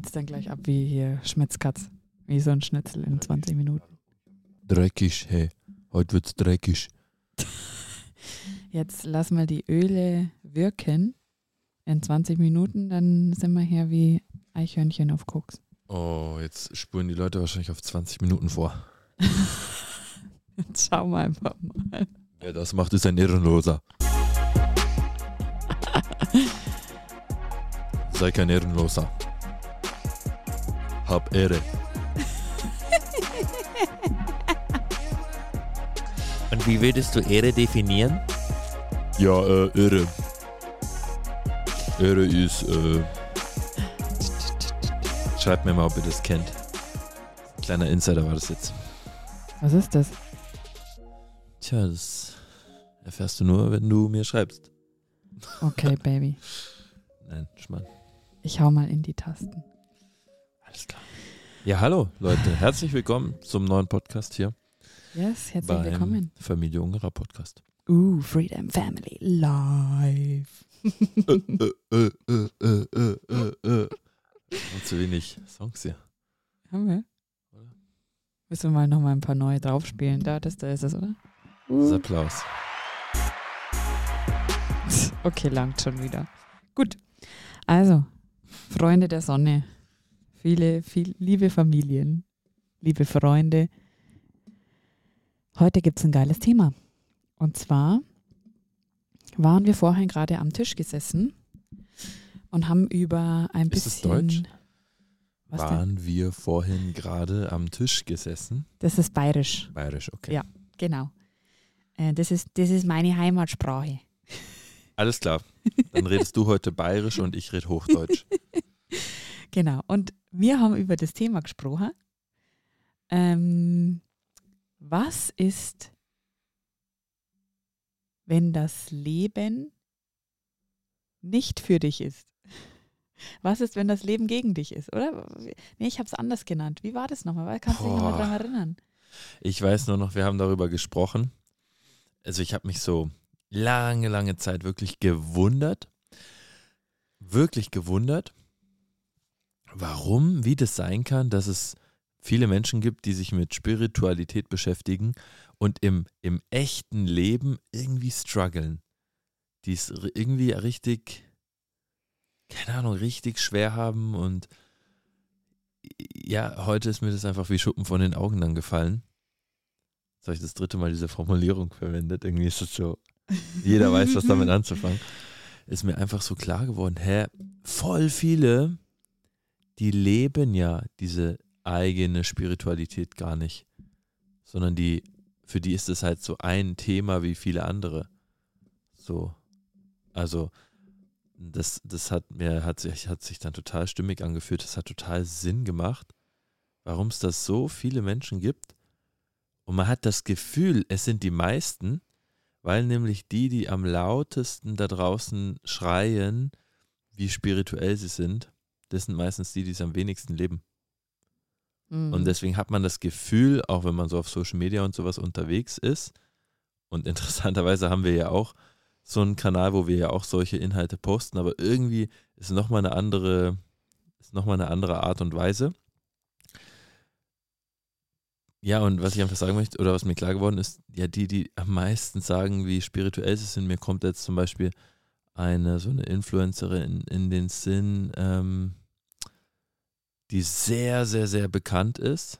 geht's dann gleich ab wie hier Schmitzkatz. Wie so ein Schnitzel in 20 Minuten. Dreckig, hey. Heute wird's dreckig. Jetzt lass mal die Öle wirken. In 20 Minuten, dann sind wir hier wie Eichhörnchen auf Koks. Oh, jetzt spuren die Leute wahrscheinlich auf 20 Minuten vor. Jetzt schauen wir einfach mal. Wer das macht, ist ein Ehrenloser. Sei kein Ehrenloser. Hab Ehre. Und wie würdest du Ehre definieren? Ja, äh, Ehre. Ehre ist, äh. Schreibt mir mal, ob ihr das kennt. Kleiner Insider war das jetzt. Was ist das? Tja, das erfährst du nur, wenn du mir schreibst. Okay, Baby. Nein, Schmarrn. Ich hau mal in die Tasten. Ja, hallo Leute. Herzlich willkommen zum neuen Podcast hier. Yes, herzlich beim willkommen. Familie Ungerer Podcast. Uh, Freedom Family Live. äh, äh, äh. Und zu wenig Songs hier. Haben wir? Oder? Müssen wir mal noch mal ein paar neue draufspielen. Da, das, da ist es, oder? Das ist Applaus. Okay, langt schon wieder. Gut. Also, Freunde der Sonne. Viele, viel, liebe Familien, liebe Freunde. Heute gibt es ein geiles Thema. Und zwar waren wir vorhin gerade am Tisch gesessen und haben über ein Ist bisschen. Deutsch? Was denn? Waren wir vorhin gerade am Tisch gesessen? Das ist bayerisch. Bayerisch, okay. Ja. Genau. Äh, das, ist, das ist meine Heimatsprache. Alles klar. Dann redest du heute Bayerisch und ich rede Hochdeutsch. Genau. Und wir haben über das Thema gesprochen. Ähm, was ist, wenn das Leben nicht für dich ist? Was ist, wenn das Leben gegen dich ist, oder? Nee, ich habe es anders genannt. Wie war das nochmal? Kannst du dich nochmal daran erinnern? Ich weiß nur noch, wir haben darüber gesprochen. Also ich habe mich so lange, lange Zeit wirklich gewundert, wirklich gewundert, warum, wie das sein kann, dass es viele Menschen gibt, die sich mit Spiritualität beschäftigen und im, im echten Leben irgendwie strugglen. Die es irgendwie richtig, keine Ahnung, richtig schwer haben und ja, heute ist mir das einfach wie Schuppen von den Augen dann gefallen. Jetzt habe ich das dritte Mal diese Formulierung verwendet. Irgendwie ist es so, jeder weiß, was damit anzufangen. Ist mir einfach so klar geworden, hä, voll viele, die leben ja diese eigene Spiritualität gar nicht. Sondern die, für die ist es halt so ein Thema wie viele andere. So. Also, das, das hat mir, hat sich, hat sich dann total stimmig angefühlt. Das hat total Sinn gemacht, warum es das so viele Menschen gibt. Und man hat das Gefühl, es sind die meisten, weil nämlich die, die am lautesten da draußen schreien, wie spirituell sie sind, das sind meistens die, die es am wenigsten leben. Mhm. Und deswegen hat man das Gefühl, auch wenn man so auf Social Media und sowas unterwegs ist, und interessanterweise haben wir ja auch so einen Kanal, wo wir ja auch solche Inhalte posten, aber irgendwie ist nochmal eine andere, ist noch mal eine andere Art und Weise. Ja, und was ich einfach sagen möchte, oder was mir klar geworden ist, ja, die, die am meisten sagen, wie spirituell sie sind, mir kommt jetzt zum Beispiel eine, so eine Influencerin in, in den Sinn, ähm, die sehr, sehr, sehr bekannt ist.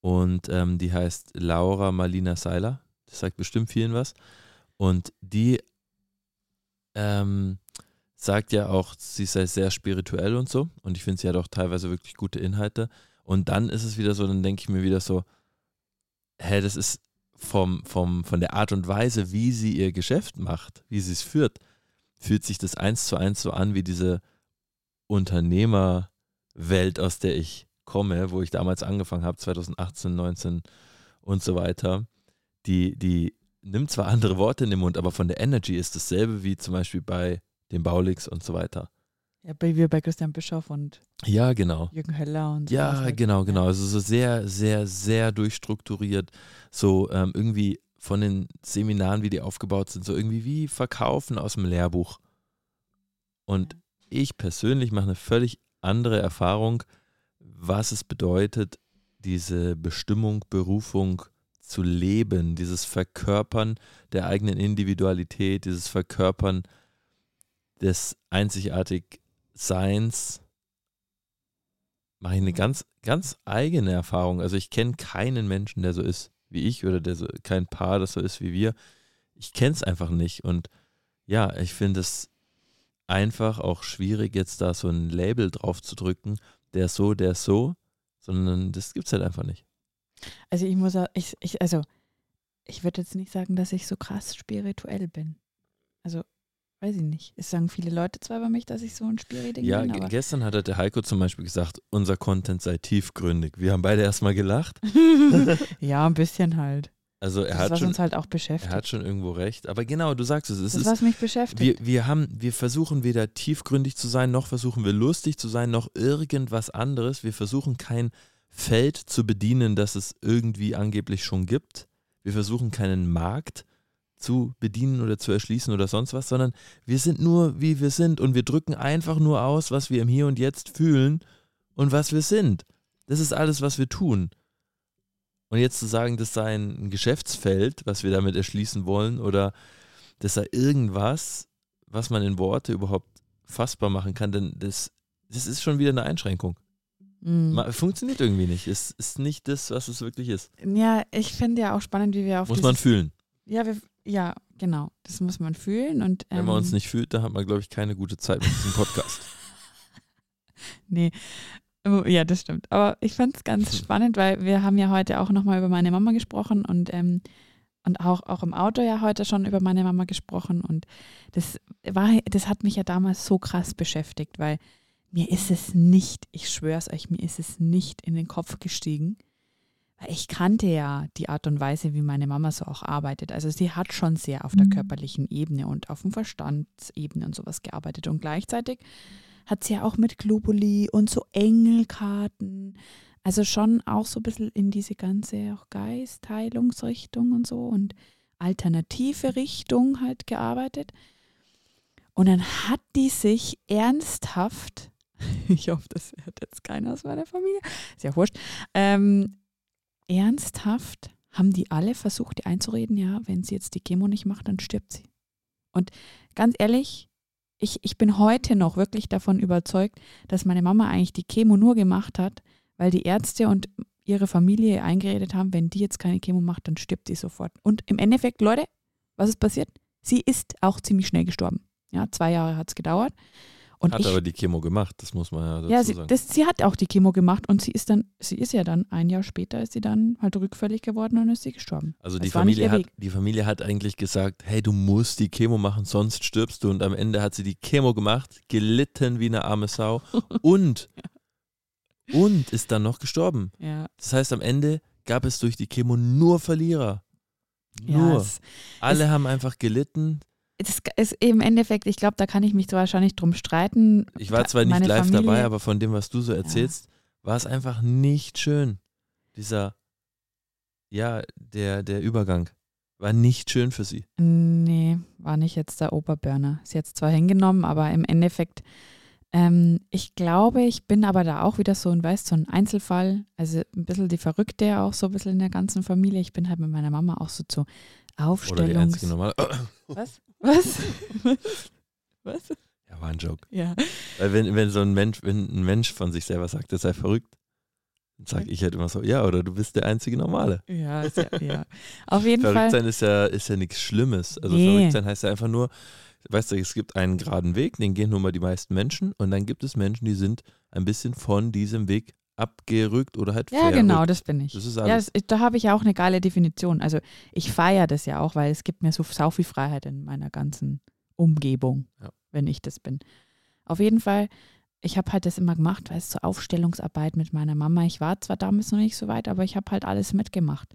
Und ähm, die heißt Laura Marlina Seiler. Das sagt bestimmt vielen was. Und die ähm, sagt ja auch, sie sei sehr spirituell und so. Und ich finde, sie hat auch teilweise wirklich gute Inhalte. Und dann ist es wieder so, dann denke ich mir wieder so, hä, das ist vom, vom, von der Art und Weise, wie sie ihr Geschäft macht, wie sie es führt, fühlt sich das eins zu eins so an wie diese Unternehmerwelt, aus der ich komme, wo ich damals angefangen habe, 2018, 19 und so weiter. Die, die nimmt zwar andere Worte in den Mund, aber von der Energy ist dasselbe wie zum Beispiel bei den Baulix und so weiter. ja, bei, wie bei Christian Bischoff und Ja, genau. Jürgen Höller und so. Ja, genau, genau. Also so sehr, sehr, sehr durchstrukturiert. So ähm, irgendwie von den Seminaren, wie die aufgebaut sind, so irgendwie wie Verkaufen aus dem Lehrbuch. Und ich persönlich mache eine völlig andere Erfahrung, was es bedeutet, diese Bestimmung, Berufung zu leben, dieses Verkörpern der eigenen Individualität, dieses Verkörpern des einzigartig Seins, mache ich eine ganz, ganz eigene Erfahrung. Also ich kenne keinen Menschen, der so ist wie ich oder der so, kein Paar, das so ist wie wir. Ich kenne es einfach nicht. Und ja, ich finde es einfach auch schwierig, jetzt da so ein Label drauf zu drücken, der so, der so, sondern das gibt es halt einfach nicht. Also ich muss auch, ich, ich, also ich würde jetzt nicht sagen, dass ich so krass spirituell bin. Also weiß ich nicht. Es sagen viele Leute zwar über mich, dass ich so ein Spiri-Ding Ja, bin, aber gestern hat der Heiko zum Beispiel gesagt, unser Content sei tiefgründig. Wir haben beide erstmal gelacht. ja, ein bisschen halt. Also er Das ist, hat was schon, uns halt auch er beschäftigt. hat schon irgendwo recht. Aber genau, du sagst es. Es das ist, ist, was mich beschäftigt. wir, wir haben, wir versuchen weder tiefgründig zu sein, noch versuchen wir lustig zu sein, noch irgendwas anderes. Wir versuchen kein Feld zu bedienen, das es irgendwie angeblich schon gibt. Wir versuchen keinen Markt zu bedienen oder zu erschließen oder sonst was, sondern wir sind nur, wie wir sind und wir drücken einfach nur aus, was wir im Hier und Jetzt fühlen und was wir sind. Das ist alles, was wir tun. Und jetzt zu sagen, das sei ein Geschäftsfeld, was wir damit erschließen wollen, oder das sei irgendwas, was man in Worte überhaupt fassbar machen kann, denn das, das ist schon wieder eine Einschränkung. Mhm. Funktioniert irgendwie nicht. Es ist nicht das, was es wirklich ist. Ja, ich finde ja auch spannend, wie wir auf Muss man fühlen. Ja, wir, ja, genau. Das muss man fühlen und Wenn man uns ähm, nicht fühlt, dann hat man, glaube ich, keine gute Zeit mit diesem Podcast. Nee. Oh, Ja, das stimmt. Aber ich fand es ganz Hm. spannend, weil wir haben ja heute auch nochmal über meine Mama gesprochen und, ähm, und auch, auch im Auto ja heute schon über meine Mama gesprochen. Und das war, das hat mich ja damals so krass beschäftigt, weil mir ist es nicht, ich schwör's euch, mir ist es nicht in den Kopf gestiegen. Weil ich kannte ja die Art und Weise, wie meine Mama so auch arbeitet. Also sie hat schon sehr auf der körperlichen Ebene und auf dem Verstandsebene und sowas gearbeitet. Und gleichzeitig hat sie ja auch mit Globuli und so Engelkarten. Also schon auch so ein bisschen in diese ganze auch Geistheilungsrichtung und so und alternative Richtung halt gearbeitet. Und dann hat die sich ernsthaft, ich hoffe, das hört jetzt keiner aus meiner Familie, ist ja wurscht, ähm, ernsthaft haben die alle versucht, ihr einzureden, ja, wenn sie jetzt die Chemo nicht macht, dann stirbt sie. Und ganz ehrlich, ich, ich bin heute noch wirklich davon überzeugt, dass meine Mama eigentlich die Chemo nur gemacht hat, weil die Ärzte und ihre Familie eingeredet haben, wenn die jetzt keine Chemo macht, dann stirbt sie sofort. Und im Endeffekt, Leute, was ist passiert? Sie ist auch ziemlich schnell gestorben. Ja, zwei Jahre hat es gedauert. Und Hat ich, aber die Chemo gemacht, das muss man ja dazu ja, sie, sagen. das, sie hat auch die Chemo gemacht und sie ist dann, sie ist ja dann ein Jahr später ist sie dann halt rückfällig geworden und ist sie gestorben. Also Das die Familie, hat, die Familie hat eigentlich gesagt, hey, du musst die Chemo machen, sonst stirbst du. Und am Ende hat sie die Chemo gemacht, gelitten wie eine arme Sau und, und ist dann noch gestorben. Ja, Das heißt, am Ende gab es durch die Chemo nur Verlierer. ja Nur. es, Alle haben einfach gelitten. Das ist im Endeffekt, ich glaube, da kann ich mich zwar wahrscheinlich drum streiten. Ich war zwar nicht live Familie, dabei, aber von dem, was du so erzählst, war es einfach nicht schön. Dieser, ja, der, der Übergang war nicht schön für sie. Nee, war nicht jetzt der Oberburner. Ist jetzt zwar hingenommen, aber im Endeffekt, ähm, ich glaube, ich bin aber da auch wieder so ein, weißt so ein Einzelfall. Also ein bisschen die Verrückte auch so ein bisschen in der ganzen Familie. Ich bin halt mit meiner Mama auch so zu Oder die Aufstellungs... einzige normale. Was? Was? Was? Ja, war ein Joke. Ja. Weil wenn, wenn so ein Mensch, wenn ein Mensch von sich selber sagt, er sei verrückt, dann sage ich halt immer so, ja, oder du bist der einzige Normale. Ja, ist ja, ja. Auf jeden Verrückt Fall. sein ist ja, ist ja nichts Schlimmes. Also Nee. verrückt sein heißt ja einfach nur, weißt du, es gibt einen geraden Weg, den gehen nun mal die meisten Menschen und dann gibt es Menschen, die sind ein bisschen von diesem Weg abgerückt oder halt Ja, verrückt. genau, das bin ich. Das ist Ja, alles. das, da habe ich ja auch eine geile Definition. Also ich feiere das ja auch, weil es gibt mir so sau viel Freiheit in meiner ganzen Umgebung, Ja. wenn ich das bin. Auf jeden Fall, ich habe halt das immer gemacht, weil es zur Aufstellungsarbeit mit meiner Mama. Ich war zwar damals noch nicht so weit, aber ich habe halt alles mitgemacht.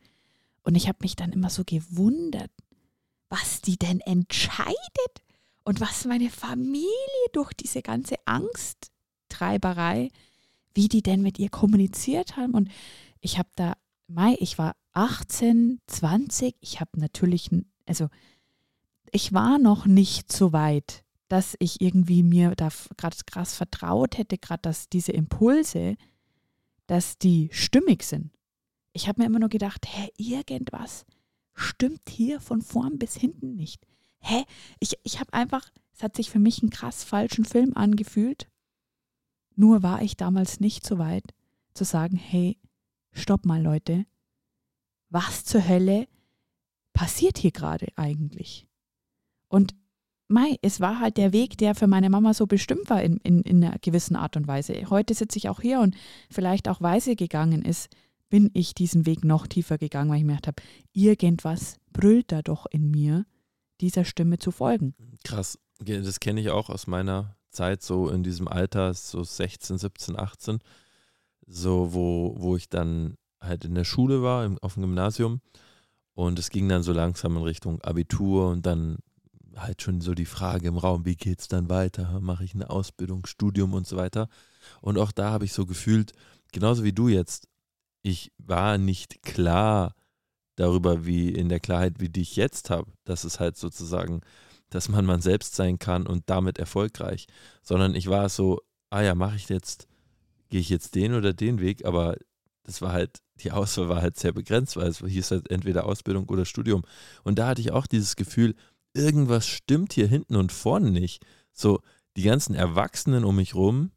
Und ich habe mich dann immer so gewundert, was die denn entscheidet und was meine Familie durch diese ganze Angsttreiberei, wie die denn mit ihr kommuniziert haben. Und ich habe da, Mai, ich war 18, 20, ich habe natürlich, also ich war noch nicht so weit, dass ich irgendwie mir da gerade krass vertraut hätte, gerade dass diese Impulse, dass die stimmig sind. Ich habe mir immer nur gedacht, hä, irgendwas stimmt hier von vorn bis hinten nicht. Hä? Ich, ich habe einfach, es hat sich für mich einen krass falschen Film angefühlt. Nur war ich damals nicht so weit zu sagen, hey, stopp mal Leute, was zur Hölle passiert hier gerade eigentlich? Und Mai, es war halt der Weg, der für meine Mama so bestimmt war in, in, in einer gewissen Art und Weise. Heute sitze ich auch hier und vielleicht auch weise gegangen ist, bin ich diesen Weg noch tiefer gegangen, weil ich mir gedacht habe, irgendwas brüllt da doch in mir, dieser Stimme zu folgen. Krass, das kenne ich auch aus meiner Zeit, so in diesem Alter, so 16, 17, 18, so wo, wo ich dann halt in der Schule war, im, auf dem Gymnasium und es ging dann so langsam in Richtung Abitur und dann halt schon so die Frage im Raum, wie geht es dann weiter? Mache ich eine Ausbildung, Studium und so weiter? Und auch da habe ich so gefühlt, genauso wie du jetzt, ich war nicht klar darüber, wie in der Klarheit, wie die ich jetzt habe, dass es halt sozusagen, dass man man selbst sein kann und damit erfolgreich, sondern ich war so, ah ja, mache ich jetzt, gehe ich jetzt den oder den Weg, aber das war halt, die Auswahl war halt sehr begrenzt, weil es hieß halt entweder Ausbildung oder Studium. Und da hatte ich auch dieses Gefühl, irgendwas stimmt hier hinten und vorne nicht. So, die ganzen Erwachsenen um mich rum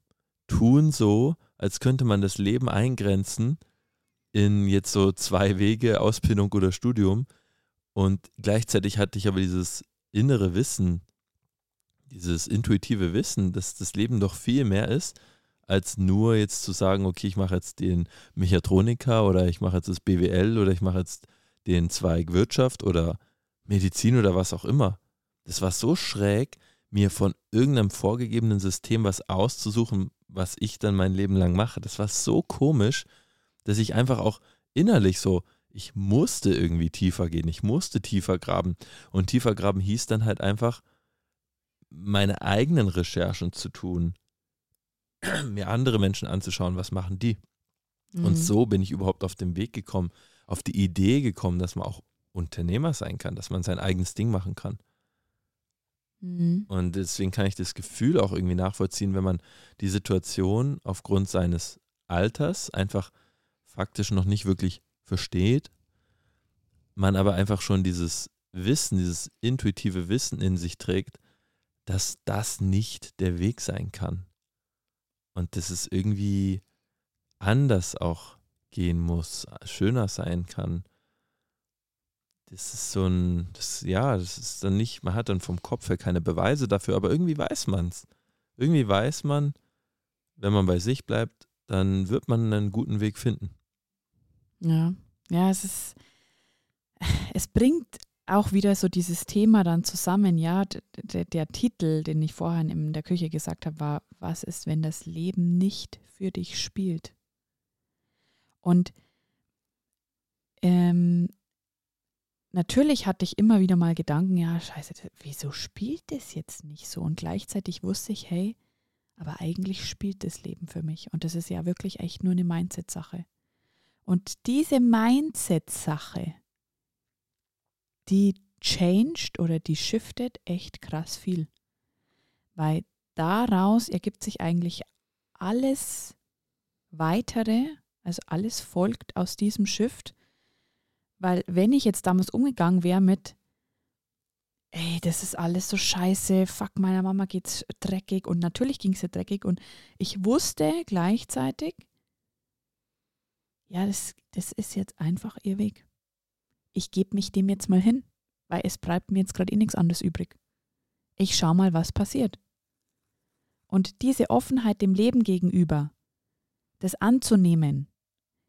tun so, als könnte man das Leben eingrenzen in jetzt so zwei Wege, Ausbildung oder Studium. Und gleichzeitig hatte ich aber dieses innere Wissen, dieses intuitive Wissen, dass das Leben doch viel mehr ist, als nur jetzt zu sagen, okay, ich mache jetzt den Mechatroniker oder ich mache jetzt das BWL oder ich mache jetzt den Zweig Wirtschaft oder Medizin oder was auch immer. Das war so schräg, mir von irgendeinem vorgegebenen System was auszusuchen, was ich dann mein Leben lang mache. Das war so komisch, dass ich einfach auch innerlich so, ich musste irgendwie tiefer gehen, ich musste tiefer graben. Und tiefer graben hieß dann halt einfach, meine eigenen Recherchen zu tun, mir andere Menschen anzuschauen, was machen die. Mhm. Und so bin ich überhaupt auf den Weg gekommen, auf die Idee gekommen, dass man auch Unternehmer sein kann, dass man sein eigenes Ding machen kann. Mhm. Und deswegen kann ich das Gefühl auch irgendwie nachvollziehen, wenn man die Situation aufgrund seines Alters einfach faktisch noch nicht wirklich versteht, man aber einfach schon dieses Wissen, dieses intuitive Wissen in sich trägt, dass das nicht der Weg sein kann. Und dass es irgendwie anders auch gehen muss, schöner sein kann das ist so ein, das, ja, das ist dann nicht, man hat dann vom Kopf her keine Beweise dafür, aber irgendwie weiß man es. Irgendwie weiß man, wenn man bei sich bleibt, dann wird man einen guten Weg finden. Ja, ja, es ist, es bringt auch wieder so dieses Thema dann zusammen, ja, der, der Titel, den ich vorhin in der Küche gesagt habe, war, was ist, wenn das Leben nicht für dich spielt? Und ähm, natürlich hatte ich immer wieder mal Gedanken, ja, scheiße, wieso spielt das jetzt nicht so? Und gleichzeitig wusste ich, hey, aber eigentlich spielt das Leben für mich. Und das ist ja wirklich echt nur eine Mindset-Sache. Und diese Mindset-Sache, die changed oder die shiftet echt krass viel. Weil daraus ergibt sich eigentlich alles weitere, also alles folgt aus diesem Shift weil wenn ich jetzt damals umgegangen wäre mit, ey, das ist alles so scheiße, fuck, meiner Mama geht's dreckig und natürlich ging es ihr dreckig und ich wusste gleichzeitig, ja, das, das ist jetzt einfach ihr Weg. Ich gebe mich dem jetzt mal hin, weil es bleibt mir jetzt gerade eh nichts anderes übrig. Ich schau mal, was passiert. Und diese Offenheit dem Leben gegenüber, das anzunehmen,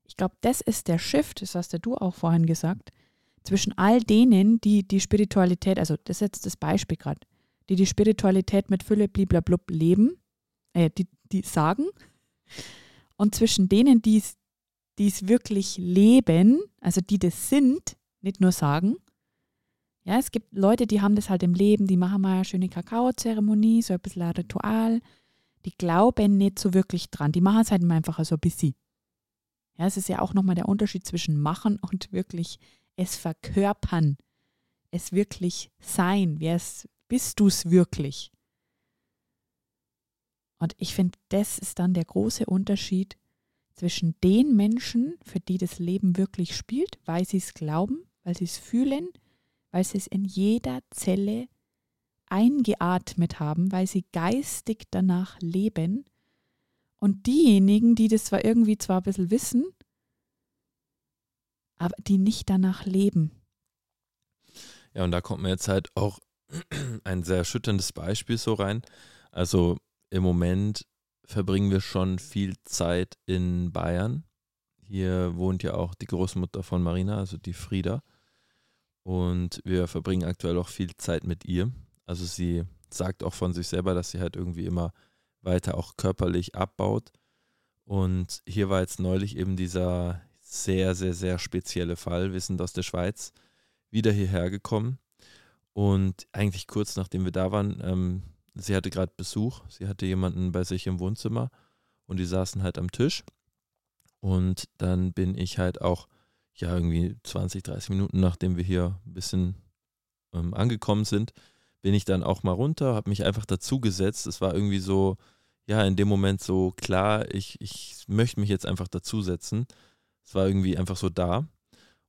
ich glaube, das ist der Shift, das hast ja du auch vorhin gesagt, zwischen all denen, die die Spiritualität, also das ist jetzt das Beispiel gerade, die die Spiritualität mit Fülle bliblablub leben, äh, die, die sagen, und zwischen denen, die es wirklich leben, also die das sind, nicht nur sagen. Ja, es gibt Leute, die haben das halt im Leben, die machen mal eine schöne Kakaozeremonie, so ein bisschen ein Ritual. Die glauben nicht so wirklich dran. Die machen es halt einfach so ein bisschen. Ja, es ist ja auch nochmal der Unterschied zwischen machen und wirklich es verkörpern, es wirklich sein. Wer es, bist du es wirklich? Und ich finde, das ist dann der große Unterschied zwischen den Menschen, für die das Leben wirklich spielt, weil sie es glauben, weil sie es fühlen, weil sie es in jeder Zelle eingeatmet haben, weil sie geistig danach leben. Und diejenigen, die das zwar irgendwie zwar ein bisschen wissen, aber die nicht danach leben. Ja, und da kommt mir jetzt halt auch ein sehr erschütterndes Beispiel so rein. Also im Moment verbringen wir schon viel Zeit in Bayern. Hier wohnt ja auch die Großmutter von Marina, also die Frieda. Und wir verbringen aktuell auch viel Zeit mit ihr. Also sie sagt auch von sich selber, dass sie halt irgendwie immer weiter auch körperlich abbaut. Und hier war jetzt neulich eben dieser sehr, sehr, sehr spezielle Fall. Wir sind aus der Schweiz wieder hierher gekommen. Und eigentlich kurz nachdem wir da waren, ähm, sie hatte gerade Besuch. Sie hatte jemanden bei sich im Wohnzimmer und die saßen halt am Tisch. Und dann bin ich halt auch, ja, irgendwie 20, 30 Minuten nachdem wir hier ein bisschen ähm, angekommen sind, bin ich dann auch mal runter, habe mich einfach dazugesetzt. Es war irgendwie so, ja, in dem Moment so klar, ich, ich möchte mich jetzt einfach dazusetzen. Es war irgendwie einfach so da.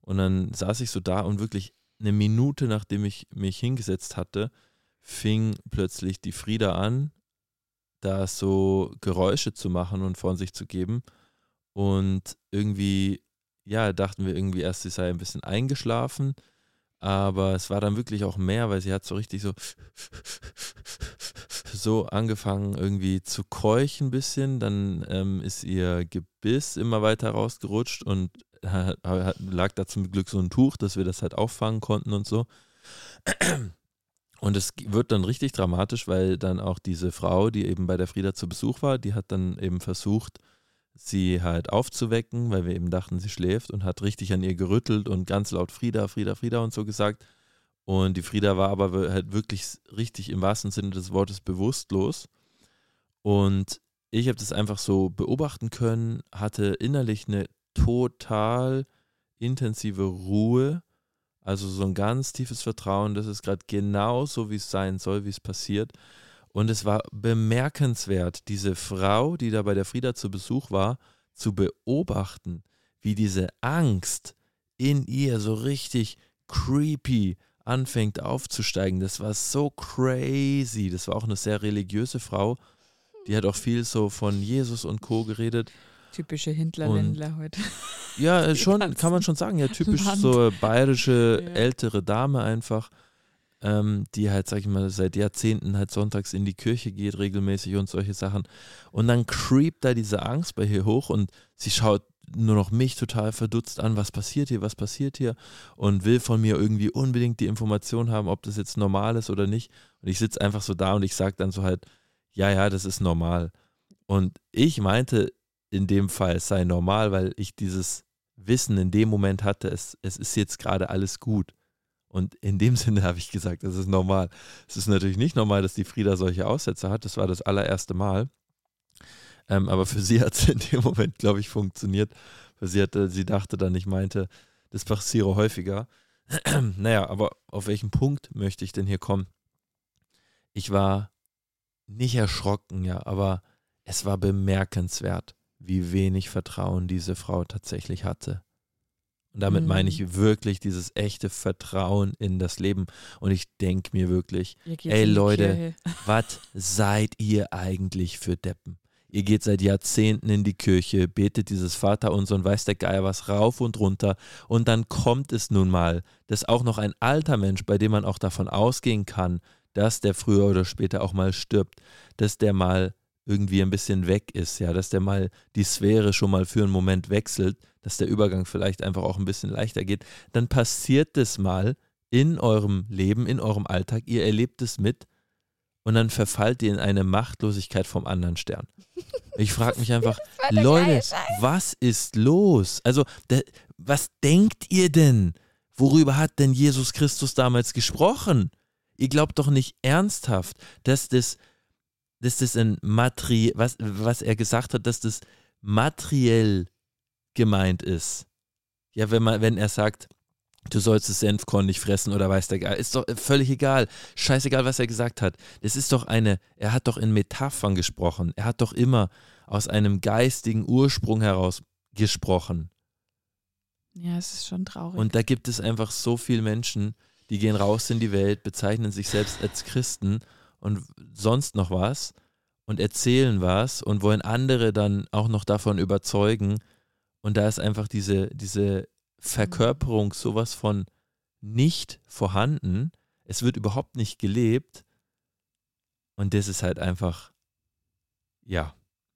Und dann saß ich so da und wirklich eine Minute, nachdem ich mich hingesetzt hatte, fing plötzlich die Frieda an, da so Geräusche zu machen und von sich zu geben. Und irgendwie, ja, dachten wir irgendwie erst, sie sei ein bisschen eingeschlafen. Aber es war dann wirklich auch mehr, weil sie hat so richtig so so angefangen irgendwie zu keuchen ein bisschen. Dann ähm, ist ihr Gebiss immer weiter rausgerutscht und hat, hat, lag da zum Glück so ein Tuch, dass wir das halt auffangen konnten und so. Und es wird dann richtig dramatisch, weil dann auch diese Frau, die eben bei der Frieda zu Besuch war, die hat dann eben versucht, sie halt aufzuwecken, weil wir eben dachten, sie schläft und hat richtig an ihr gerüttelt und ganz laut Frieda, Frieda, Frieda und so gesagt. Und die Frieda war aber halt wirklich richtig im wahrsten Sinne des Wortes bewusstlos. Und ich habe das einfach so beobachten können, hatte innerlich eine total intensive Ruhe also so ein ganz tiefes Vertrauen, das ist gerade genau so, wie es sein soll, wie es passiert. Und es war bemerkenswert, diese Frau, die da bei der Frieda zu Besuch war, zu beobachten, wie diese Angst in ihr so richtig creepy anfängt aufzusteigen. Das war so crazy. Das war auch eine sehr religiöse Frau. Die hat auch viel so von Jesus und Co. geredet. Typische Hindler-Ländler heute. Ja, äh, schon, kann man schon sagen. Ja, typisch Land. so bayerische ja. ältere Dame einfach, ähm, die halt, sag ich mal, seit Jahrzehnten halt sonntags in die Kirche geht regelmäßig und solche Sachen. Und dann creept da diese Angst bei ihr hoch und sie schaut nur noch mich total verdutzt an, was passiert hier, was passiert hier und will von mir irgendwie unbedingt die Information haben, ob das jetzt normal ist oder nicht. Und ich sitze einfach so da und ich sage dann so halt, ja, ja, das ist normal. Und ich meinte, in dem Fall sei normal, weil ich dieses Wissen in dem Moment hatte, es, es ist jetzt gerade alles gut. Und in dem Sinne habe ich gesagt, das ist normal. Es ist natürlich nicht normal, dass die Frieda solche Aussätze hat. Das war das allererste Mal. Ähm, aber für sie hat es in dem Moment, glaube ich, funktioniert. Weil sie, hatte, sie dachte dann, ich meinte, das passiere häufiger. naja, aber auf welchen Punkt möchte ich denn hier kommen? Ich war nicht erschrocken, ja, aber es war bemerkenswert, wie wenig Vertrauen diese Frau tatsächlich hatte. Und damit mhm. meine ich wirklich dieses echte Vertrauen in das Leben. Und ich denke mir wirklich, ey Leute, was seid ihr eigentlich für Deppen? Ihr geht seit Jahrzehnten in die Kirche, betet dieses Vaterunser und weiß der Geier was rauf und runter. Und dann kommt es nun mal, dass auch noch ein alter Mensch, bei dem man auch davon ausgehen kann, dass der früher oder später auch mal stirbt, dass der mal irgendwie ein bisschen weg ist, ja, dass der mal die Sphäre schon mal für einen Moment wechselt, dass der Übergang vielleicht einfach auch ein bisschen leichter geht, dann passiert das mal in eurem Leben, in eurem Alltag, ihr erlebt es mit und dann verfallt ihr in eine Machtlosigkeit vom anderen Stern. Ich frage mich einfach, Leute, was ist los? Also, der, was denkt ihr denn? Worüber hat denn Jesus Christus damals gesprochen? Ihr glaubt doch nicht ernsthaft, dass das dass das ein Materi was, was er gesagt hat, dass das materiell gemeint ist. Ja, wenn man, wenn er sagt, du sollst das Senfkorn nicht fressen oder weiß der Geil. Ist doch völlig egal. Scheißegal, was er gesagt hat. Das ist doch eine, er hat doch in Metaphern gesprochen. Er hat doch immer aus einem geistigen Ursprung heraus gesprochen. Ja, es ist schon traurig. Und da gibt es einfach so viele Menschen, die gehen raus in die Welt, bezeichnen sich selbst als Christen und sonst noch was und erzählen was und wollen andere dann auch noch davon überzeugen. Und da ist einfach diese, diese Verkörperung sowas von nicht vorhanden. Es wird überhaupt nicht gelebt. Und das ist halt einfach, ja,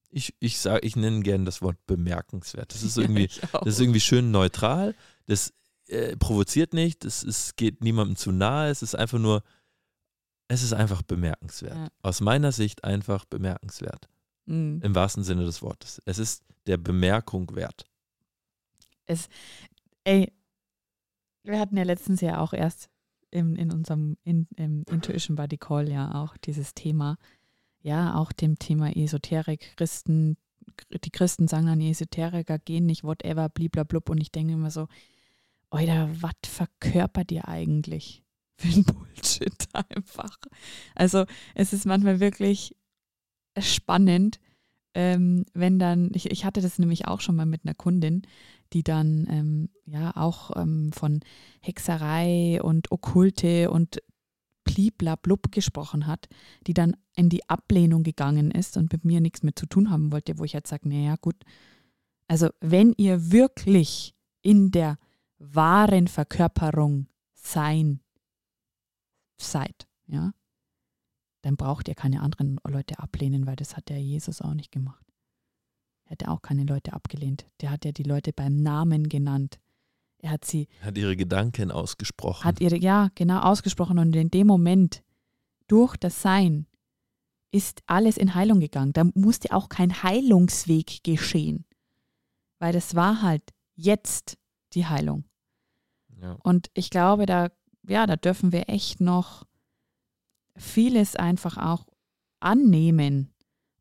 ich, ich sage, ich nenne gerne das Wort bemerkenswert. Das ist irgendwie, das ist irgendwie schön neutral. Das äh, provoziert nicht. Ist, geht niemandem zu nahe. Es ist einfach nur, es ist einfach bemerkenswert. Ja. Aus meiner Sicht einfach bemerkenswert. Mhm. Im wahrsten Sinne des Wortes. Es ist der Bemerkung wert. Es, ey, wir hatten ja letztens ja auch erst in, in unserem in, im Intuition Body Call ja auch dieses Thema, ja, auch dem Thema Esoterik, Christen, die Christen sagen dann, die Esoteriker gehen nicht, whatever, bliblablub. Und ich denke immer so, Alter, was verkörpert ihr eigentlich für ein Bullshit einfach? Also es ist manchmal wirklich spannend, ähm, wenn dann, ich, ich hatte das nämlich auch schon mal mit einer Kundin, die dann ähm, ja auch ähm, von Hexerei und Okkulte und bliblablub gesprochen hat, die dann in die Ablehnung gegangen ist und mit mir nichts mehr zu tun haben wollte, wo ich jetzt sage, naja gut, also wenn ihr wirklich in der wahren Verkörperung sein seid, ja, dann braucht ihr keine anderen Leute ablehnen, weil das hat der Jesus auch nicht gemacht. Er hat ja auch keine Leute abgelehnt. Der hat ja die Leute beim Namen genannt. Er hat sie. Hat ihre Gedanken ausgesprochen. Hat ihre, ja, genau, ausgesprochen. Und in dem Moment, durch das Sein, ist alles in Heilung gegangen. Da musste auch kein Heilungsweg geschehen. Weil das war halt jetzt die Heilung. Ja. Und ich glaube, da, ja, da dürfen wir echt noch vieles einfach auch annehmen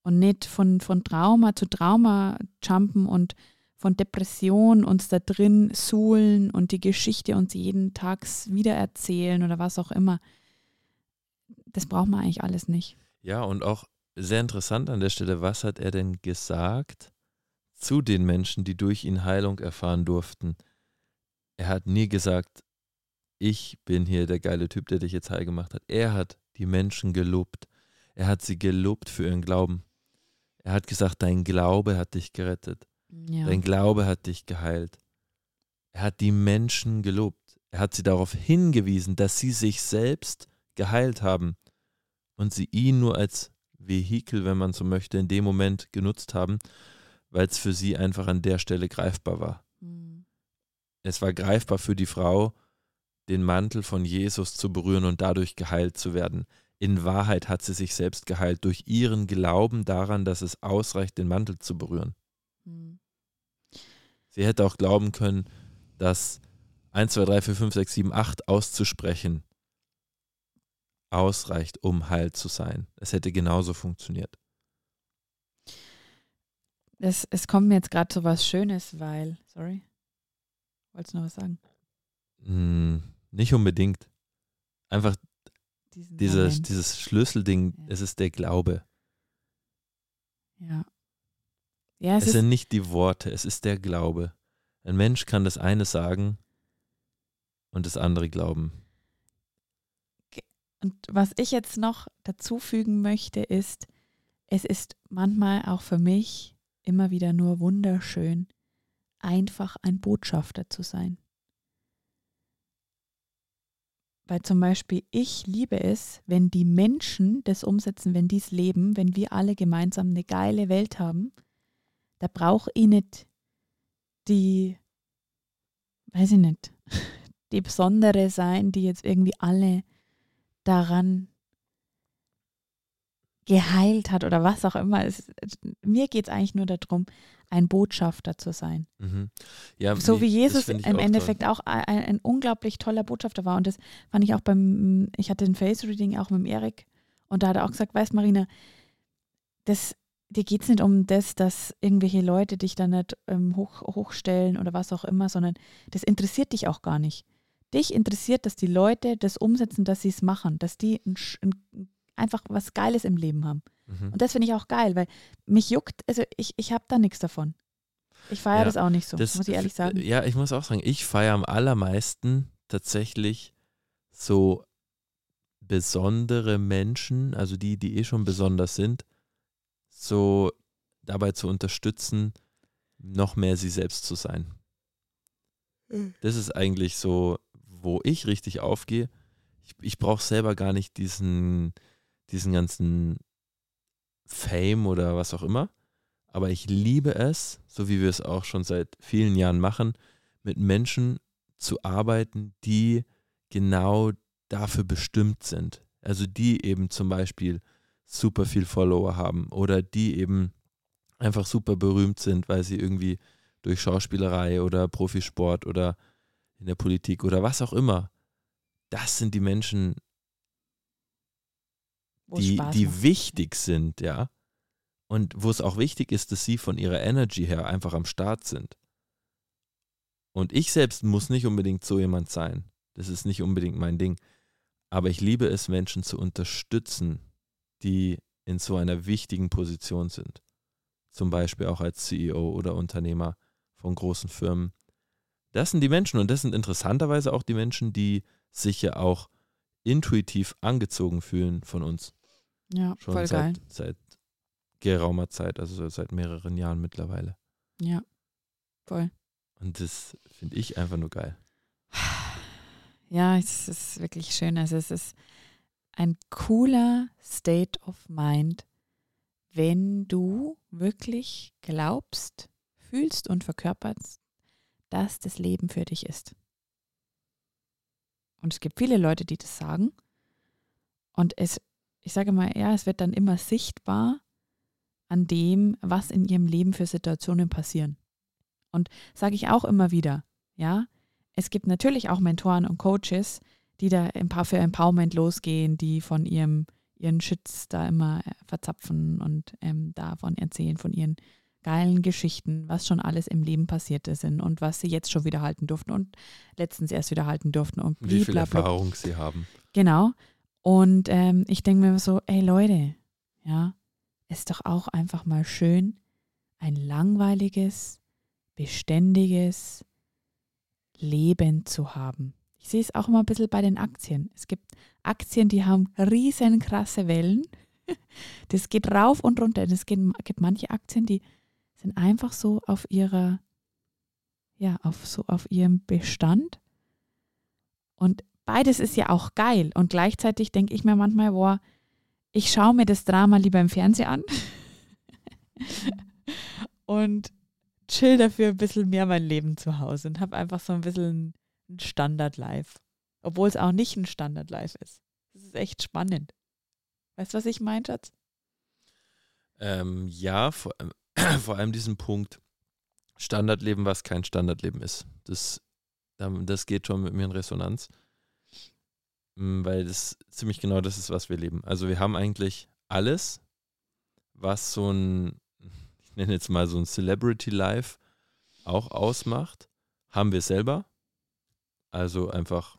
und nicht von, von Trauma zu Trauma jumpen und von Depression uns da drin suhlen und die Geschichte uns jeden Tag wieder erzählen oder was auch immer. Das braucht man eigentlich alles nicht. Ja, und auch sehr interessant an der Stelle, was hat er denn gesagt zu den Menschen, die durch ihn Heilung erfahren durften? Er hat nie gesagt, ich bin hier der geile Typ, der dich jetzt heil gemacht hat. Er hat die Menschen gelobt. Er hat sie gelobt für ihren Glauben. Er hat gesagt, dein Glaube hat dich gerettet. Ja. Dein Glaube hat dich geheilt. Er hat die Menschen gelobt. Er hat sie darauf hingewiesen, dass sie sich selbst geheilt haben und sie ihn nur als Vehikel, wenn man so möchte, in dem Moment genutzt haben, weil es für sie einfach an der Stelle greifbar war. Mhm. Es war greifbar für die Frau, den Mantel von Jesus zu berühren und dadurch geheilt zu werden. In Wahrheit hat sie sich selbst geheilt durch ihren Glauben daran, dass es ausreicht, den Mantel zu berühren. Mhm. Sie hätte auch glauben können, dass 1, 2, 3, 4, 5, 6, 7, 8 auszusprechen ausreicht, um heil zu sein. Es hätte genauso funktioniert. Es, es kommt mir jetzt gerade so was Schönes, weil, sorry, wolltest du noch was sagen? Hm, nicht unbedingt. Einfach dieses, dieses Schlüsselding, ja. es ist der Glaube. Ja. ja es, es sind nicht die Worte, es ist der Glaube. Ein Mensch kann das eine sagen und das andere glauben. Und was ich jetzt noch dazu fügen möchte, ist, es ist manchmal auch für mich immer wieder nur wunderschön, einfach ein Botschafter zu sein. Weil zum Beispiel ich liebe es, wenn die Menschen das umsetzen, wenn die es leben, wenn wir alle gemeinsam eine geile Welt haben, da brauche ich nicht die, weiß ich nicht, die Besondere sein, die jetzt irgendwie alle daran geheilt hat oder was auch immer. Es, mir geht es eigentlich nur darum, ein Botschafter zu sein. Mhm. Ja, so wie Jesus im Endeffekt toll. auch ein, ein, unglaublich toller Botschafter war. Und das fand ich auch beim, ich hatte ein Face-Reading auch mit dem Erik und da hat er auch gesagt, weißt Marina, das, dir geht es nicht um das, dass irgendwelche Leute dich dann nicht ähm, hoch, hochstellen oder was auch immer, sondern das interessiert dich auch gar nicht. dich interessiert, dass die Leute das umsetzen, dass sie es machen, dass die ein, ein, einfach was Geiles im Leben haben. Mhm. Und das finde ich auch geil, weil mich juckt, also ich, ich habe da nichts davon. Ich feiere Ja, das auch nicht so, Das- muss ich ehrlich sagen. Ja, ich muss auch sagen, ich feiere am allermeisten tatsächlich so besondere Menschen, also die, die eh schon besonders sind, so dabei zu unterstützen, noch mehr sie selbst zu sein. Das ist eigentlich so, wo ich richtig aufgehe. Ich, ich brauche selber gar nicht diesen, diesen ganzen Fame oder was auch immer. Aber ich liebe es, so wie wir es auch schon seit vielen Jahren machen, mit Menschen zu arbeiten, die genau dafür bestimmt sind. Also die eben zum Beispiel super viel Follower haben oder die eben einfach super berühmt sind, weil sie irgendwie durch Schauspielerei oder Profisport oder in der Politik oder was auch immer. Das sind die Menschen, die, die wichtig sind, ja. Und wo es auch wichtig ist, dass sie von ihrer Energy her einfach am Start sind. Und ich selbst muss nicht unbedingt so jemand sein. Das ist nicht unbedingt mein Ding. Aber ich liebe es, Menschen zu unterstützen, die in so einer wichtigen Position sind. Zum Beispiel auch als CEO oder Unternehmer von großen Firmen. Das sind die Menschen und das sind interessanterweise auch die Menschen, die sich ja auch intuitiv angezogen fühlen von uns. Ja, Schon voll geil. seit, seit geraumer Zeit, also seit mehreren Jahren mittlerweile. Ja, voll. Und das finde ich einfach nur geil. Ja, es ist wirklich schön. Also es ist ein cooler State of Mind, wenn du wirklich glaubst, fühlst und verkörperst, dass das Leben für dich ist. Und es gibt viele Leute, die das sagen. Und es, ich sage mal, ja, es wird dann immer sichtbar an dem, was in ihrem Leben für Situationen passieren. Und sage ich auch immer wieder, ja, es gibt natürlich auch Mentoren und Coaches, die da ein paar für Empowerment losgehen, die von ihrem, ihren Shits da immer äh, verzapfen und ähm, davon erzählen, von ihren geilen Geschichten, was schon alles im Leben passiert ist und was sie jetzt schon wieder halten durften und letztens erst wieder halten durften und Wie viel. Erfahrung sie haben. Genau. Und ähm, ich denke mir so, ey Leute, ja, ist doch auch einfach mal schön, ein langweiliges, beständiges Leben zu haben. Ich sehe es auch immer ein bisschen bei den Aktien. Es gibt Aktien, die haben riesen krasse Wellen. Das geht rauf und runter. Es gibt, manche Aktien, die sind einfach so auf ihrer, ja, auf so auf ihrem Bestand. Und beides ist ja auch geil. Und gleichzeitig denke ich mir manchmal, boah, ich schaue mir das Drama lieber im Fernsehen an und chill dafür ein bisschen mehr mein Leben zu Hause und habe einfach so ein bisschen ein Standard-Life. Obwohl es auch nicht ein Standard-Life ist. Das ist echt spannend. Weißt du, was ich meine, Schatz? Ähm, ja, vor, allem- vor allem diesen Punkt Standardleben, was kein Standardleben ist. Das, ähm, das geht schon mit mir in Resonanz. Mm, Weil das ziemlich genau das ist, was wir leben. Also wir haben eigentlich alles, was so ein, ich nenne jetzt mal so ein Celebrity Life auch ausmacht, haben wir selber. Also einfach,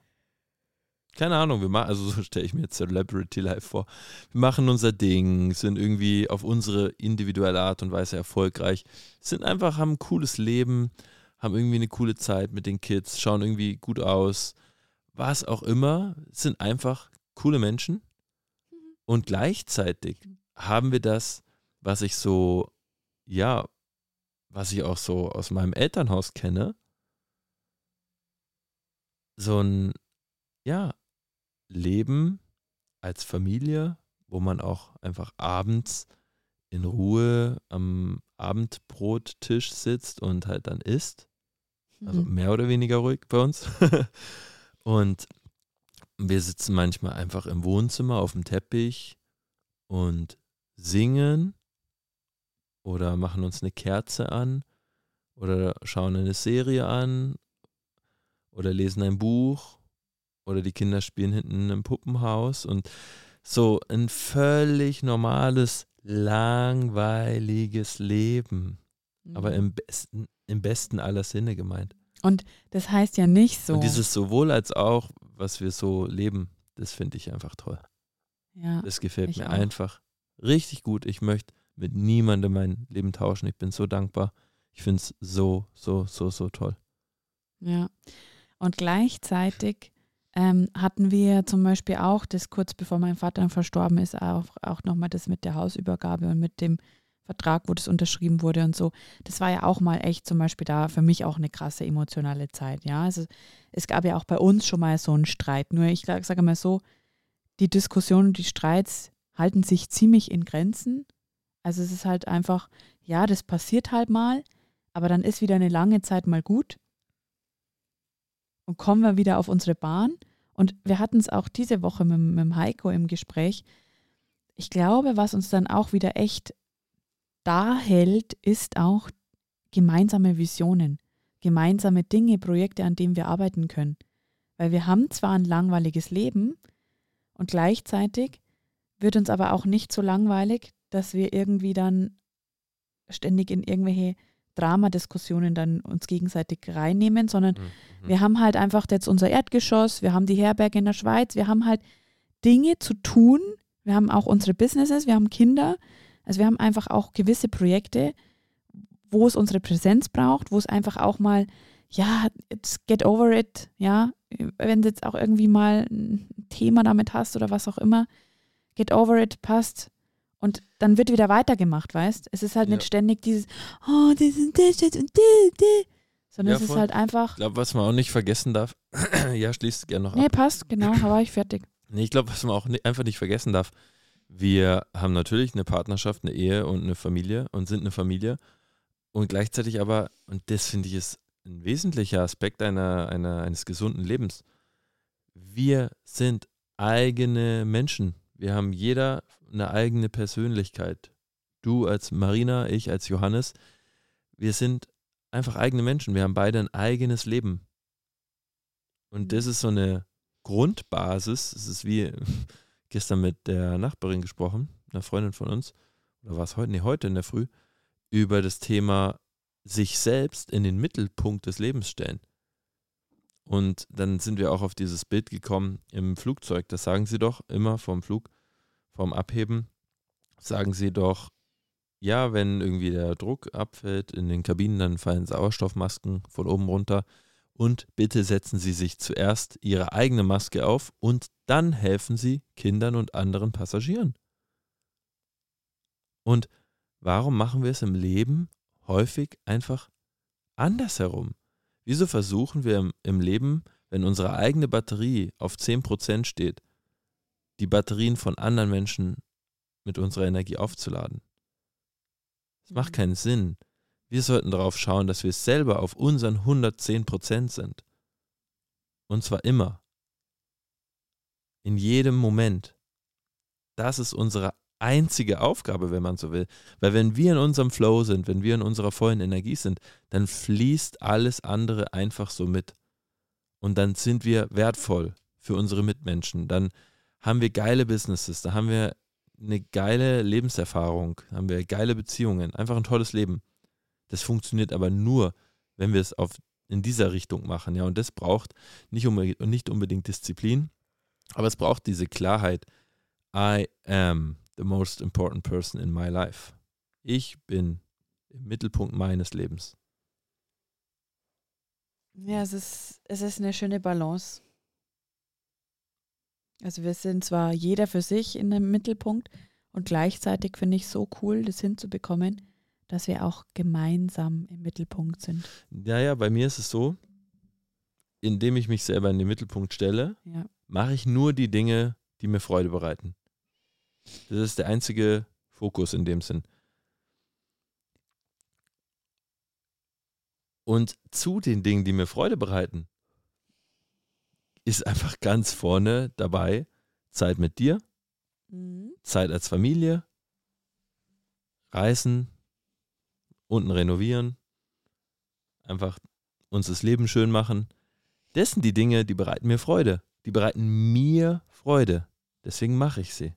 keine Ahnung, wir machen, also so stelle ich mir jetzt Celebrity Life vor. Wir machen unser Ding, sind irgendwie auf unsere individuelle Art und Weise erfolgreich, sind einfach, haben ein cooles Leben, haben irgendwie eine coole Zeit mit den Kids, schauen irgendwie gut aus, was auch immer, sind einfach coole Menschen. Und gleichzeitig haben wir das, was ich so, ja, was ich auch so aus meinem Elternhaus kenne, so ein, ja, Leben als Familie, wo man auch einfach abends in Ruhe am Abendbrottisch sitzt und halt dann isst. Also Mhm. mehr oder weniger ruhig bei uns. und wir sitzen manchmal einfach im Wohnzimmer auf dem Teppich und singen oder machen uns eine Kerze an oder schauen eine Serie an oder lesen ein Buch oder die Kinder spielen hinten im Puppenhaus und so ein völlig normales, langweiliges Leben, aber Mhm. im besten, im besten aller Sinne gemeint. Und das heißt ja nicht so. Und dieses sowohl als auch, was wir so leben, das finde ich einfach toll. ja, Das gefällt mir auch. einfach richtig gut. Ich möchte mit niemandem mein Leben tauschen. Ich bin so dankbar. Ich finde es so, so, so, so toll. ja. Und gleichzeitig ähm, hatten wir zum Beispiel auch, das kurz bevor mein Vater verstorben ist, auch, auch nochmal das mit der Hausübergabe und mit dem Vertrag, wo das unterschrieben wurde und so. Das war ja auch mal echt zum Beispiel da für mich auch eine krasse emotionale Zeit. Ja, also es gab ja auch bei uns schon mal so einen Streit. Nur ich sage mal so, die Diskussionen und die Streits halten sich ziemlich in Grenzen. Also es ist halt einfach, ja, das passiert halt mal, aber dann ist wieder eine lange Zeit mal gut. Und kommen wir wieder auf unsere Bahn. Und wir hatten es auch diese Woche mit, mit Heiko im Gespräch. Ich glaube, was uns dann auch wieder echt da hält, ist auch gemeinsame Visionen, gemeinsame Dinge, Projekte, an denen wir arbeiten können. Weil wir haben zwar ein langweiliges Leben und gleichzeitig wird uns aber auch nicht so langweilig, dass wir irgendwie dann ständig in irgendwelche Dramadiskussionen dann uns gegenseitig reinnehmen, sondern Mhm. wir haben halt einfach jetzt unser Erdgeschoss, wir haben die Herberge in der Schweiz, wir haben halt Dinge zu tun, wir haben auch unsere Businesses, wir haben Kinder, also wir haben einfach auch gewisse Projekte, wo es unsere Präsenz braucht, wo es einfach auch mal, ja, it's get over it, ja, wenn du jetzt auch irgendwie mal ein Thema damit hast oder was auch immer, get over it, passt. Und dann wird wieder weitergemacht, weißt? Es ist halt Ja. nicht ständig dieses, oh, das ist das und das. Sondern Ja, es ist voll. halt einfach, Ich glaube, was man auch nicht vergessen darf, ja, schließt gerne noch nee, ab. passt, genau, da war ich fertig. Nee, ich glaube, was man auch ni- einfach nicht vergessen darf, wir haben natürlich eine Partnerschaft, eine Ehe und eine Familie und sind eine Familie und gleichzeitig aber, und das finde ich ist ein wesentlicher Aspekt einer, einer, eines gesunden Lebens, wir sind eigene Menschen. Wir haben jeder eine eigene Persönlichkeit. Du als Marina, ich als Johannes. Wir sind einfach eigene Menschen. Wir haben beide ein eigenes Leben. Und das ist so eine Grundbasis. Es ist wie gestern mit der Nachbarin gesprochen, einer Freundin von uns, oder war es heute? Nee, heute in der Früh, über das Thema sich selbst in den Mittelpunkt des Lebens stellen. Und dann sind wir auch auf dieses Bild gekommen im Flugzeug. Das sagen sie doch immer vom Flug, vom Abheben. Sagen sie doch, ja, wenn irgendwie der Druck abfällt in den Kabinen, dann fallen Sauerstoffmasken von oben runter. Und bitte setzen Sie sich zuerst Ihre eigene Maske auf und dann helfen Sie Kindern und anderen Passagieren. Und warum machen wir es im Leben häufig einfach andersherum? Wieso versuchen wir im, im Leben, wenn unsere eigene Batterie auf 10% steht, die Batterien von anderen Menschen mit unserer Energie aufzuladen? Das macht keinen Sinn. Wir sollten darauf schauen, dass wir selber auf unseren 110% sind. Und zwar immer. In jedem Moment. Das ist unsere einzige Aufgabe, wenn man so will. Weil wenn wir in unserem Flow sind, wenn wir in unserer vollen Energie sind, dann fließt alles andere einfach so mit. Und dann sind wir wertvoll für unsere Mitmenschen. Dann haben wir geile Businesses, da haben wir eine geile Lebenserfahrung, haben wir geile Beziehungen, einfach ein tolles Leben. Das funktioniert aber nur, wenn wir es auf, in dieser Richtung machen. Ja, und das braucht nicht, unbedingt, nicht unbedingt Disziplin, aber es braucht diese Klarheit. I am the most important person in my life. Ich bin im Mittelpunkt meines Lebens. Ja, es ist, es ist eine schöne Balance. Also wir sind zwar jeder für sich in dem Mittelpunkt und gleichzeitig finde ich so cool, das hinzubekommen, dass wir auch gemeinsam im Mittelpunkt sind. Ja, ja, bei mir ist es so, indem ich mich selber in den Mittelpunkt stelle, Ja. mache ich nur die Dinge, die mir Freude bereiten. Das ist der einzige Fokus in dem Sinn. Und zu den Dingen, die mir Freude bereiten, ist einfach ganz vorne dabei Zeit mit dir, Mhm. Zeit als Familie, Reisen, unten renovieren, einfach uns das Leben schön machen. Das sind die Dinge, die bereiten mir Freude. Die bereiten mir Freude. Deswegen mache ich sie.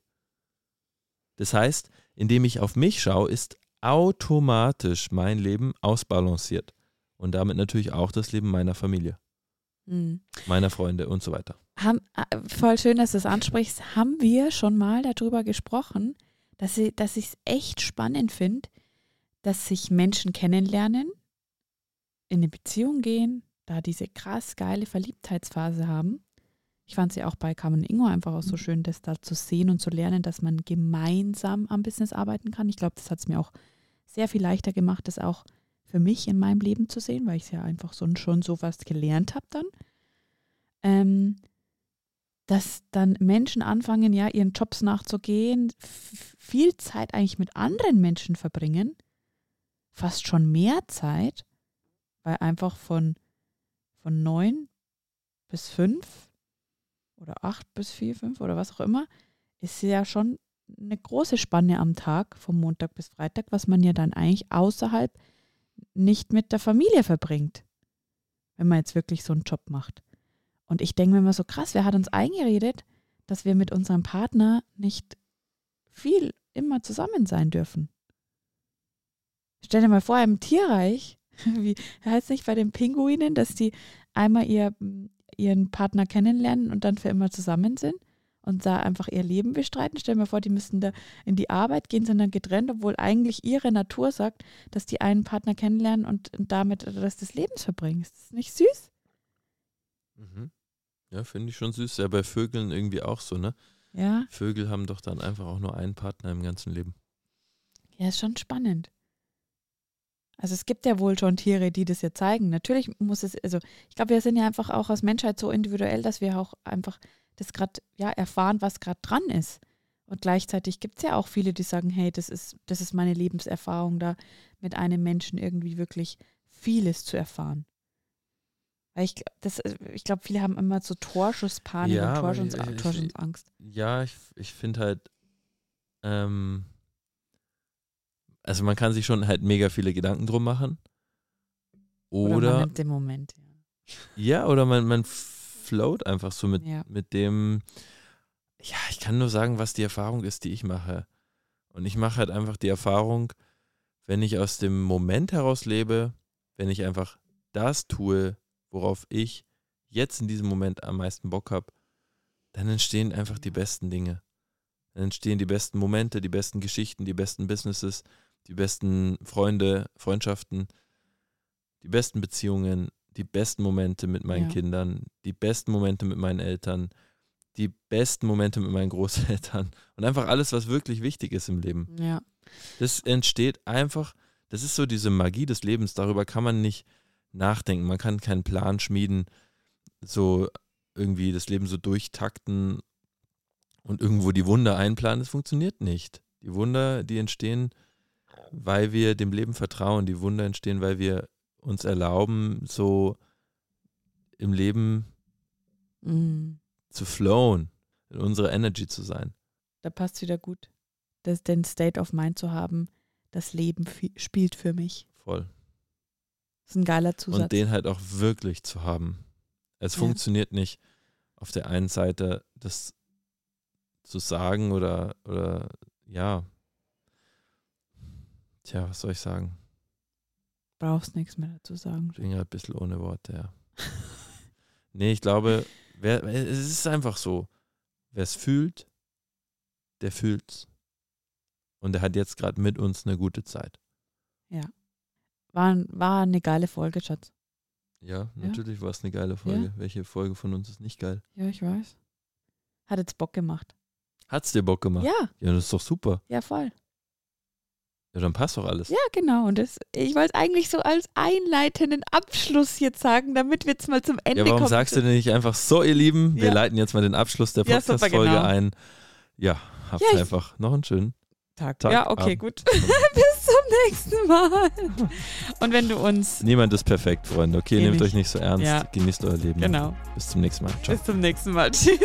Das heißt, indem ich auf mich schaue, ist automatisch mein Leben ausbalanciert. Und damit natürlich auch das Leben meiner Familie, Mhm. meiner Freunde und so weiter. Haben, äh, voll schön, dass du es ansprichst. Haben wir schon mal darüber gesprochen, dass, ich, dass ich es echt spannend finde, dass sich Menschen kennenlernen, in eine Beziehung gehen, da diese krass geile Verliebtheitsphase haben. Ich fand sie auch bei Carmen Ingo einfach auch so schön, das da zu sehen und zu lernen, dass man gemeinsam am Business arbeiten kann. Ich glaube, das hat es mir auch sehr viel leichter gemacht, das auch für mich in meinem Leben zu sehen, weil ich ja einfach so, schon so was gelernt habe dann. Ähm, dass dann Menschen anfangen, ja, ihren Jobs nachzugehen, viel Zeit eigentlich mit anderen Menschen verbringen, fast schon mehr Zeit, weil einfach von, von neun bis fünf oder acht bis vier, fünf oder was auch immer, ist ja schon eine große Spanne am Tag, vom Montag bis Freitag, was man ja dann eigentlich außerhalb nicht mit der Familie verbringt, wenn man jetzt wirklich so einen Job macht. Und ich denke mir immer so krass, wer hat uns eingeredet, dass wir mit unserem Partner nicht viel immer zusammen sein dürfen? Stell dir mal vor, im Tierreich, wie heißt nicht bei den Pinguinen, dass die einmal ihr, ihren Partner kennenlernen und dann für immer zusammen sind und da einfach ihr Leben bestreiten. Stell dir mal vor, die müssten da in die Arbeit gehen, sind dann getrennt, obwohl eigentlich ihre Natur sagt, dass die einen Partner kennenlernen und, damit den Rest des Lebens verbringen. Ist das nicht süß? Mhm. Ja, finde ich schon süß. Ja, bei Vögeln irgendwie auch so, ne? Ja, Vögel haben doch dann einfach auch nur einen Partner im ganzen Leben. ja, ist schon spannend. Also es gibt ja wohl schon Tiere, die das ja zeigen. Natürlich muss es, also ich glaube, wir sind ja einfach auch als Menschheit so individuell, dass wir auch einfach das gerade ja erfahren, was gerade dran ist. Und gleichzeitig gibt es ja auch viele, die sagen, hey, das ist, das ist meine Lebenserfahrung, da mit einem Menschen irgendwie wirklich vieles zu erfahren. Weil ich, das, ich glaube, viele haben immer so Torschusspanik Ja, und ich- ich- Torschussangst. Ja, ich, ich finde halt, ähm, also man kann sich schon halt mega viele Gedanken drum machen. Oder, Oder, man nimmt den Moment. ja, oder man, man float einfach so mit, Ja. mit dem, ja, ich kann nur sagen, was die Erfahrung ist, die ich mache. Und ich mache halt einfach die Erfahrung, wenn ich aus dem Moment heraus lebe, wenn ich einfach das tue, worauf ich jetzt in diesem Moment am meisten Bock habe, dann entstehen einfach die besten Dinge. Dann entstehen die besten Momente, die besten Geschichten, die besten Businesses, die besten Freunde, Freundschaften, die besten Beziehungen, die besten Momente mit meinen Ja. Kindern, die besten Momente mit meinen Eltern, die besten Momente mit meinen Großeltern und einfach alles, was wirklich wichtig ist im Leben. Ja. Das entsteht einfach, das ist so diese Magie des Lebens, darüber kann man nicht nachdenken, man kann keinen Plan schmieden, so irgendwie das Leben so durchtakten und irgendwo die Wunder einplanen, das funktioniert nicht. Die Wunder, die entstehen, weil wir dem Leben vertrauen, die Wunder entstehen, weil wir uns erlauben, so im Leben Mm. zu flowen, in unserer Energy zu sein. Da passt wieder gut, das, den State of Mind zu haben, das Leben spielt für mich. Voll. Das ist ein geiler Zusatz. Und den halt auch wirklich zu haben. Es Ja. funktioniert nicht auf der einen Seite, das zu sagen oder, oder ja. Tja, was soll ich sagen? Brauchst nichts mehr dazu sagen. Ich bin gerade ein bisschen ohne Worte, ja. nee, ich glaube, wer, es ist einfach so. Wer es fühlt, der fühlt's. Und der hat jetzt gerade mit uns eine gute Zeit. War, war eine geile Folge, Schatz. Ja, natürlich war es eine geile Folge. Welche Folge von uns ist nicht geil? Ja, ich weiß. Hat jetzt Bock gemacht. Hat's dir Bock gemacht? Ja, Ja, das ist doch super. ja, voll. Ja, dann passt doch alles. Ja, genau. Und das, ich wollte es eigentlich so als einleitenden Abschluss jetzt sagen, damit wir jetzt mal zum Ende Ja, warum kommen. sagst du denn nicht einfach so, ihr Lieben? Wir Ja. leiten jetzt mal den Abschluss der Ja, Podcast-Folge genau. ein. Ja, habt Ja, einfach noch einen schönen Tag. Tag, Ja, okay, Abend. gut. Bis zum nächsten Mal. Und wenn du uns. Niemand ist perfekt, Freunde. Okay, Eh nehmt euch nicht so ernst. Ja. Genießt euer Leben. Genau. Bis zum nächsten Mal. Ciao. Bis zum nächsten Mal. Tschüss.